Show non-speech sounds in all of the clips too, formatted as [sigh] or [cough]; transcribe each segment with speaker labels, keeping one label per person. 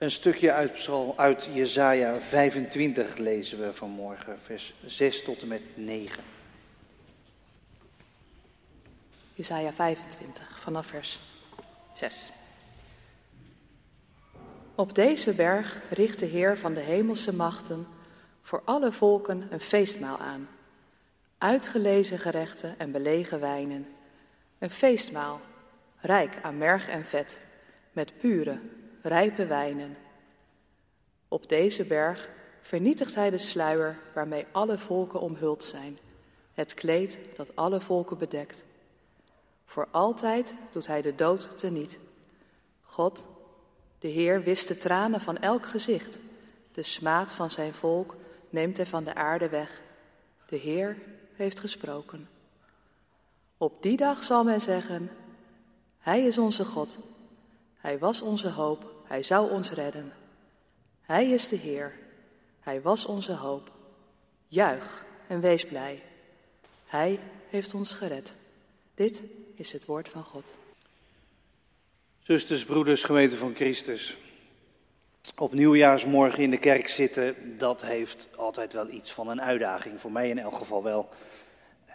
Speaker 1: Een stukje uit, uit Jezaja 25 lezen we vanmorgen, vers 6 tot en met 9.
Speaker 2: Jesaja 25, vanaf vers 6. Op deze berg richt de Heer van de hemelse machten voor alle volken een feestmaal aan. Uitgelezen gerechten en belegen wijnen. Een feestmaal, rijk aan merg en vet, met pure, rijpe wijnen. Op deze berg vernietigt hij de sluier waarmee alle volken omhuld zijn, het kleed dat alle volken bedekt. Voor altijd doet hij de dood teniet. God, de Heer, wist de tranen van elk gezicht. De smaad van zijn volk neemt hij van de aarde weg. De Heer heeft gesproken. Op die dag zal men zeggen, Hij is onze God. Hij was onze hoop, Hij zou ons redden. Hij is de Heer, Hij was onze hoop. Juich en wees blij. Hij heeft ons gered. Dit is het woord van God.
Speaker 1: Zusters, broeders, gemeente van Christus. Op nieuwjaarsmorgen in de kerk zitten, dat heeft altijd wel iets van een uitdaging. Voor mij in elk geval wel.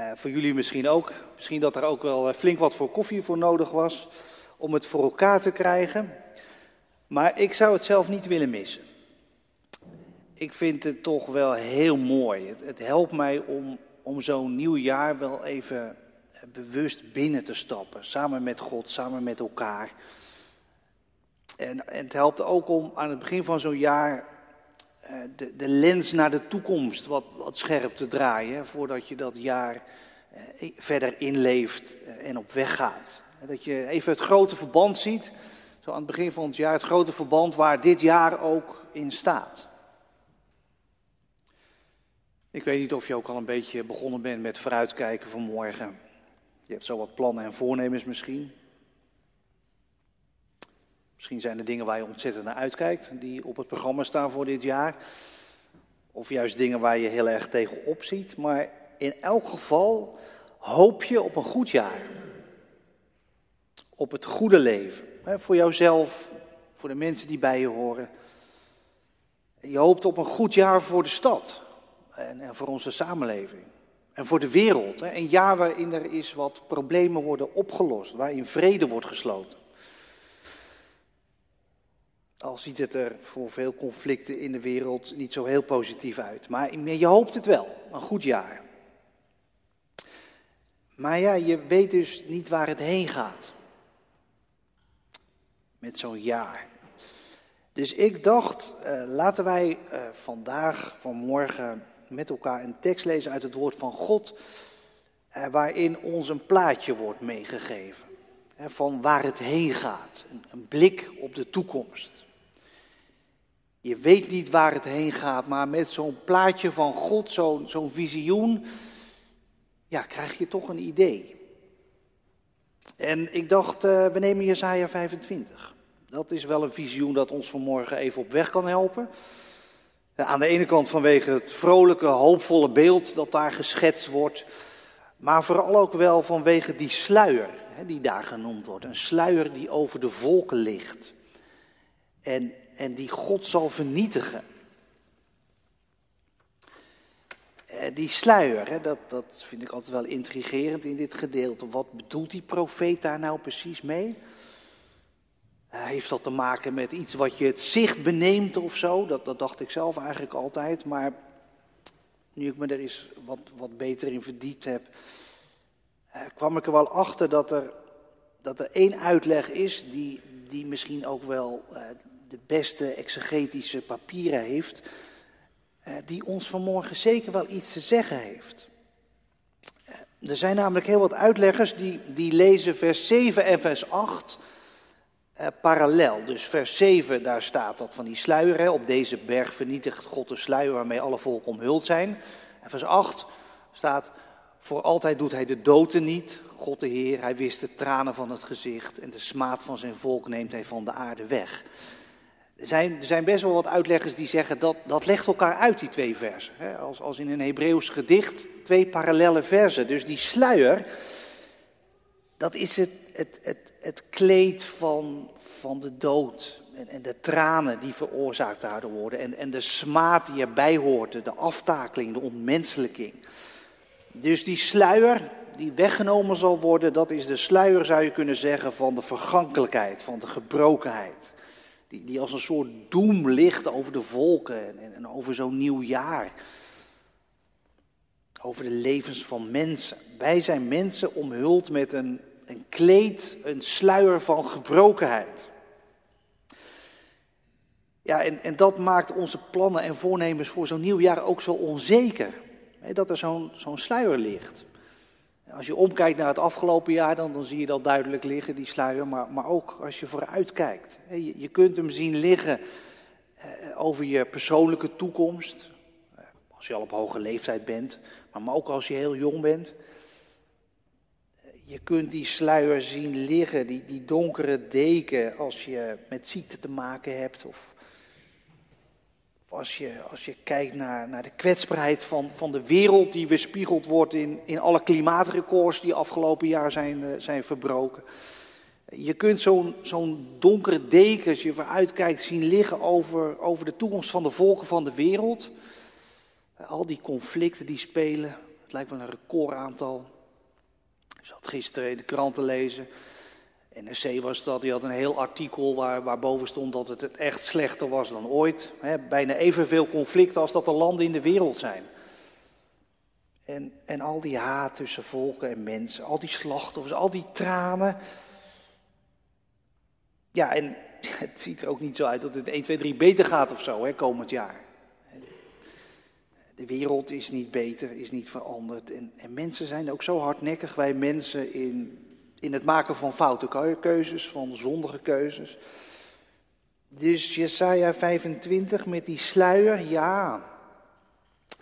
Speaker 1: Uh, voor jullie misschien ook. Misschien dat er ook wel eh, flink wat voor koffie voor nodig was om het voor elkaar te krijgen. Maar ik zou het zelf niet willen missen. Ik vind het toch wel heel mooi. Het, het helpt mij om, om zo'n nieuw jaar wel even bewust binnen te stappen. Samen met God, samen met elkaar. En, en het helpt ook om aan het begin van zo'n jaar uh, de, de, lens naar de toekomst wat, wat scherp te draaien. Voordat je dat jaar uh, verder inleeft uh, en op weg gaat. Dat je even het grote verband ziet. Zo aan het begin van het jaar, het grote verband waar dit jaar ook in staat. Ik weet niet of je ook al een beetje begonnen bent met vooruitkijken van morgen. Je hebt zo wat plannen en voornemens misschien. Misschien zijn er dingen waar je ontzettend naar uitkijkt, die op het programma staan voor dit jaar. Of juist dingen waar je heel erg tegenop ziet. Maar in elk geval hoop je op een goed jaar. Op het goede leven. Voor jouzelf, voor de mensen die bij je horen. Je hoopt op een goed jaar voor de stad en voor onze samenleving. En voor de wereld. Een jaar waarin er is wat problemen worden opgelost, waarin vrede wordt gesloten. Al ziet het er voor veel conflicten in de wereld niet zo heel positief uit. Maar je hoopt het wel, een goed jaar. Maar ja, je weet dus niet waar het heen gaat. Met zo'n jaar. Dus ik dacht, uh, laten wij uh, vandaag, vanmorgen, met elkaar een tekst lezen uit het woord van God, eh, waarin ons een plaatje wordt meegegeven van waar het heen gaat. Een, een, blik op de toekomst. Je weet niet waar het heen gaat, maar met zo'n plaatje van God, zo'n zo'n visioen, ja, krijg je toch een idee. En ik dacht, we nemen Jesaja 25. Dat is wel een visioen dat ons vanmorgen even op weg kan helpen. Aan de ene kant vanwege het vrolijke, hoopvolle beeld dat daar geschetst wordt, maar vooral ook wel vanwege die sluier die daar genoemd wordt. Een sluier die over de volken ligt en, en die God zal vernietigen. Eh, die sluier, dat, dat vind ik altijd wel intrigerend in dit gedeelte. Wat bedoelt die profeet daar nou precies mee? Heeft dat te maken met iets wat je het zicht beneemt of zo? Dat, dat dacht ik zelf eigenlijk altijd. Maar nu ik me er eens wat, wat beter in verdiept heb, eh, kwam ik er wel achter dat er, dat er één uitleg is die, die misschien ook wel eh, de beste exegetische papieren heeft. Eh, die ons vanmorgen zeker wel iets te zeggen heeft. Er zijn namelijk heel wat uitleggers die, die lezen vers 7 en vers 8 uh, parallel. Dus vers 7, daar staat dat van die sluier. Hè, op deze berg vernietigt God de sluier waarmee alle volken omhuld zijn. En vers 8 staat, voor altijd doet hij de doden niet. God de Heer, hij wist de tranen van het gezicht en de smaad van zijn volk neemt hij van de aarde weg. Er zijn, er zijn best wel wat uitleggers die zeggen dat dat legt elkaar uit, die twee versen. Hè, als, als in een Hebreeuws gedicht, twee parallele versen. Dus die sluier, dat is het, het, het, het kleed van, van de dood. En, en de tranen die veroorzaakt daardoor worden. En, en de smaad die erbij hoort, de aftakeling, de ontmenselijking. Dus die sluier die weggenomen zal worden, dat is de sluier, zou je kunnen zeggen, van de vergankelijkheid, van de gebrokenheid. Die, die als een soort doem ligt over de volken en, en over zo'n nieuw jaar. Over de levens van mensen. Wij zijn mensen omhuld met een, een kleed, een sluier van gebrokenheid. Ja, en, en dat maakt onze plannen en voornemens voor zo'n nieuw jaar ook zo onzeker. Hè, dat er zo'n zo'n sluier ligt. Als je omkijkt naar het afgelopen jaar, dan, dan zie je dat duidelijk liggen, die sluier. Maar, maar ook als je vooruit kijkt. Je, je kunt hem zien liggen eh, over je persoonlijke toekomst. Eh, als je al op hoge leeftijd bent, maar, maar ook als je heel jong bent. Je kunt die sluier zien liggen, die, die donkere deken, als je met ziekte te maken hebt. Of als je, als je kijkt naar, naar de kwetsbaarheid van, van de wereld die weerspiegeld wordt in, in alle klimaatrecords die afgelopen jaar zijn, uh, zijn verbroken. Je kunt zo'n zo'n donkere deken, als je vooruit kijkt, zien liggen over, over de toekomst van de volken van de wereld. Al die conflicten die spelen, het lijkt wel een recordaantal. Zat gisteren in de krant te lezen. NRC was dat, die had een heel artikel waar, waarboven stond dat het echt slechter was dan ooit. He, bijna evenveel conflicten als dat er landen in de wereld zijn. En, en al die haat tussen volken en mensen, al die slachtoffers, al die tranen. Ja, en [laughs] het ziet er ook niet zo uit dat het 1, 2, 3 beter gaat of zo, hè, komend jaar. De wereld is niet beter, is niet veranderd. En, en mensen zijn ook zo hardnekkig, wij mensen, in in het maken van foute keuzes, van zondige keuzes. Dus Jesaja 25 met die sluier, ja,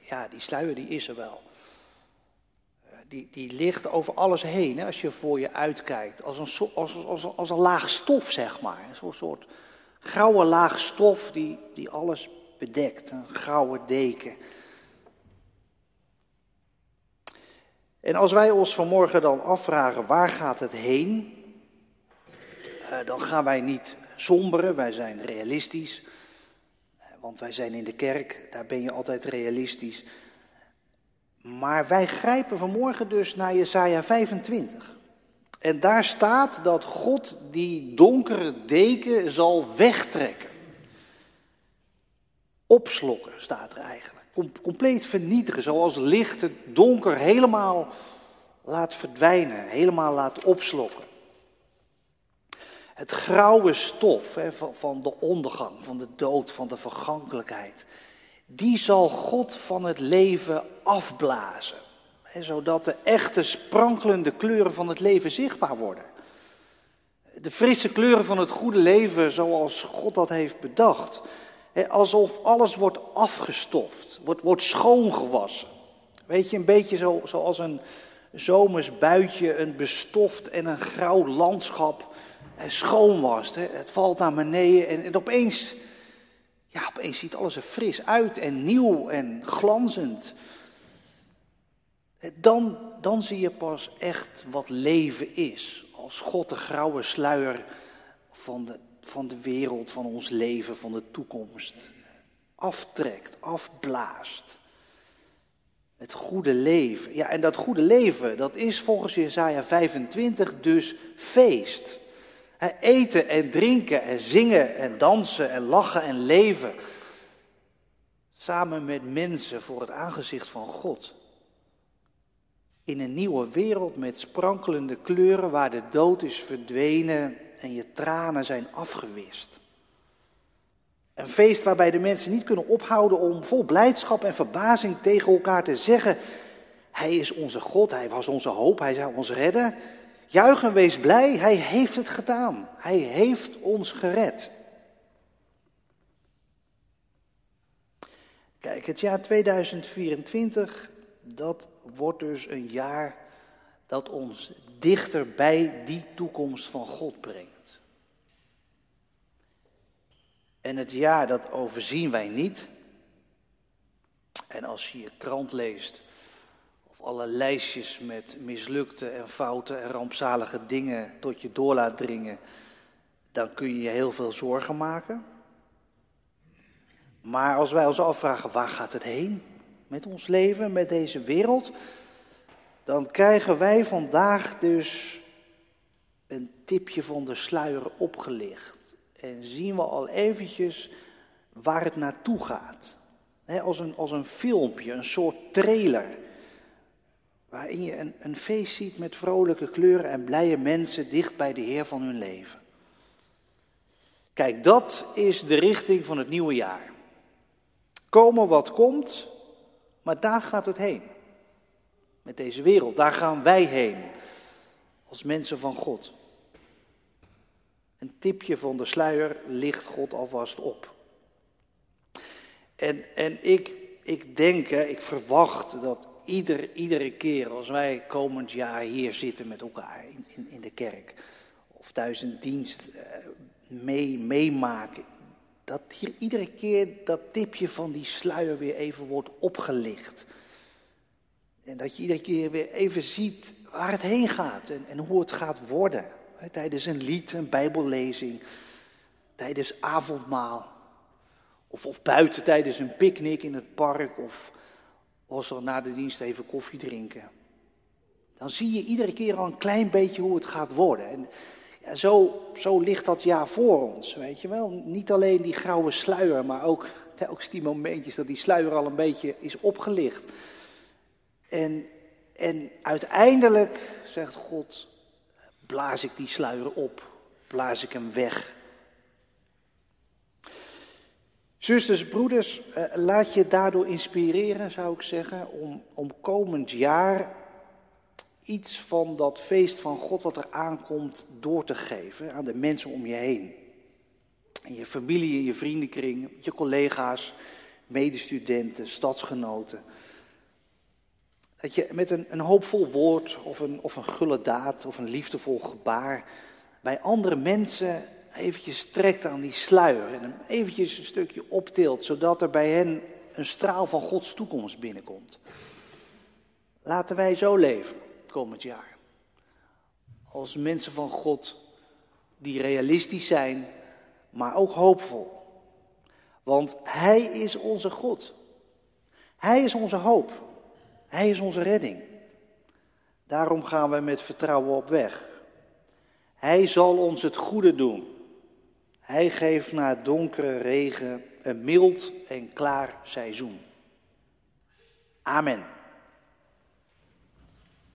Speaker 1: ja, die sluier die is er wel. Eh, die, die ligt over alles heen, hè, als je voor je uitkijkt. Als een, als, als, als een laag stof, zeg maar. Zo'n soort grauwe laag stof die, die alles bedekt. Een grauwe deken. En als wij ons vanmorgen dan afvragen waar gaat het heen, uh, dan gaan wij niet somberen, wij zijn realistisch. Uh, want wij zijn in de kerk, daar ben je altijd realistisch. Maar wij grijpen vanmorgen dus naar Jesaja 25. En daar staat dat God die donkere deken zal wegtrekken. Opslokken staat er eigenlijk compleet vernietigen, zoals licht het donker helemaal laat verdwijnen, helemaal laat opslokken. Het grauwe stof hè, van, de ondergang, van de dood, van de vergankelijkheid, die zal God van het leven afblazen, hè, zodat de echte sprankelende kleuren van het leven zichtbaar worden. De frisse kleuren van het goede leven zoals God dat heeft bedacht alsof alles wordt afgestoft, wordt, wordt schoongewassen. Weet je, een beetje zo, zoals een zomers buitje een bestoft en een grauw landschap schoon was. Het valt naar beneden en, en opeens, ja, opeens ziet alles er fris uit en nieuw en glanzend. Dan, dan zie je pas echt wat leven is. Als God de grauwe sluier van de van de wereld, van ons leven, van de toekomst aftrekt, afblaast. Het goede leven. Ja, en dat goede leven, dat is volgens Jesaja 25 dus feest. eten en drinken en zingen en dansen en lachen en leven. Samen met mensen voor het aangezicht van God. In een nieuwe wereld met sprankelende kleuren waar de dood is verdwenen en je tranen zijn afgewist. Een feest waarbij de mensen niet kunnen ophouden om vol blijdschap en verbazing tegen elkaar te zeggen: Hij is onze God, Hij was onze hoop, Hij zou ons redden. Juich en wees blij, Hij heeft het gedaan. Hij heeft ons gered. Kijk, het jaar 2024, dat wordt dus een jaar dat ons dichter bij die toekomst van God brengt. En het jaar dat overzien wij niet. En als je je krant leest, of alle lijstjes met mislukte en foute en rampzalige dingen tot je door laat dringen, dan kun je je heel veel zorgen maken. Maar als wij ons afvragen, waar gaat het heen met ons leven, met deze wereld? Dan krijgen wij vandaag dus een tipje van de sluier opgelicht. En zien we al eventjes waar het naartoe gaat. als, een, als een filmpje, een soort trailer. Waarin je een, een feest ziet met vrolijke kleuren en blije mensen dicht bij de Heer van hun leven. Kijk, dat is de richting van het nieuwe jaar. Komen wat komt, maar daar gaat het heen. Met deze wereld, daar gaan wij heen. Als mensen van God. Een tipje van de sluier ligt God alvast op. En, en ik, ik denk, ik verwacht dat ieder, iedere keer als wij komend jaar hier zitten met elkaar in, in, de kerk, of thuis een dienst eh, mee, meemaken, dat hier iedere keer dat tipje van die sluier weer even wordt opgelicht. En dat je iedere keer weer even ziet waar het heen gaat en, en hoe het gaat worden. Tijdens een lied, een bijbellezing, tijdens avondmaal. Of, of buiten tijdens een picknick in het park. Of als we na de dienst even koffie drinken. Dan zie je iedere keer al een klein beetje hoe het gaat worden. En zo, zo ligt dat jaar voor ons, weet je wel. Niet alleen die grauwe sluier, maar ook [laughs] telkens die momentjes dat die sluier al een beetje is opgelicht. En, en uiteindelijk, zegt God, blaas ik die sluier op, blaas ik hem weg. Zusters, broeders, eh, laat je daardoor inspireren, zou ik zeggen, om, om komend jaar iets van dat feest van God wat er aankomt door te geven aan de mensen om je heen. In je familie, in je vriendenkring, je collega's, medestudenten, stadsgenoten. Dat je met een, een hoopvol woord of een, of een gulle daad of een liefdevol gebaar bij andere mensen eventjes trekt aan die sluier en hem eventjes een stukje optilt, zodat er bij hen een straal van Gods toekomst binnenkomt. Laten wij zo leven komend jaar. Als mensen van God die realistisch zijn, maar ook hoopvol. Want Hij is onze God. Hij is onze hoop. Hij is onze redding. Daarom gaan we met vertrouwen op weg. Hij zal ons het goede doen. Hij geeft na donkere regen een mild en klaar seizoen. Amen.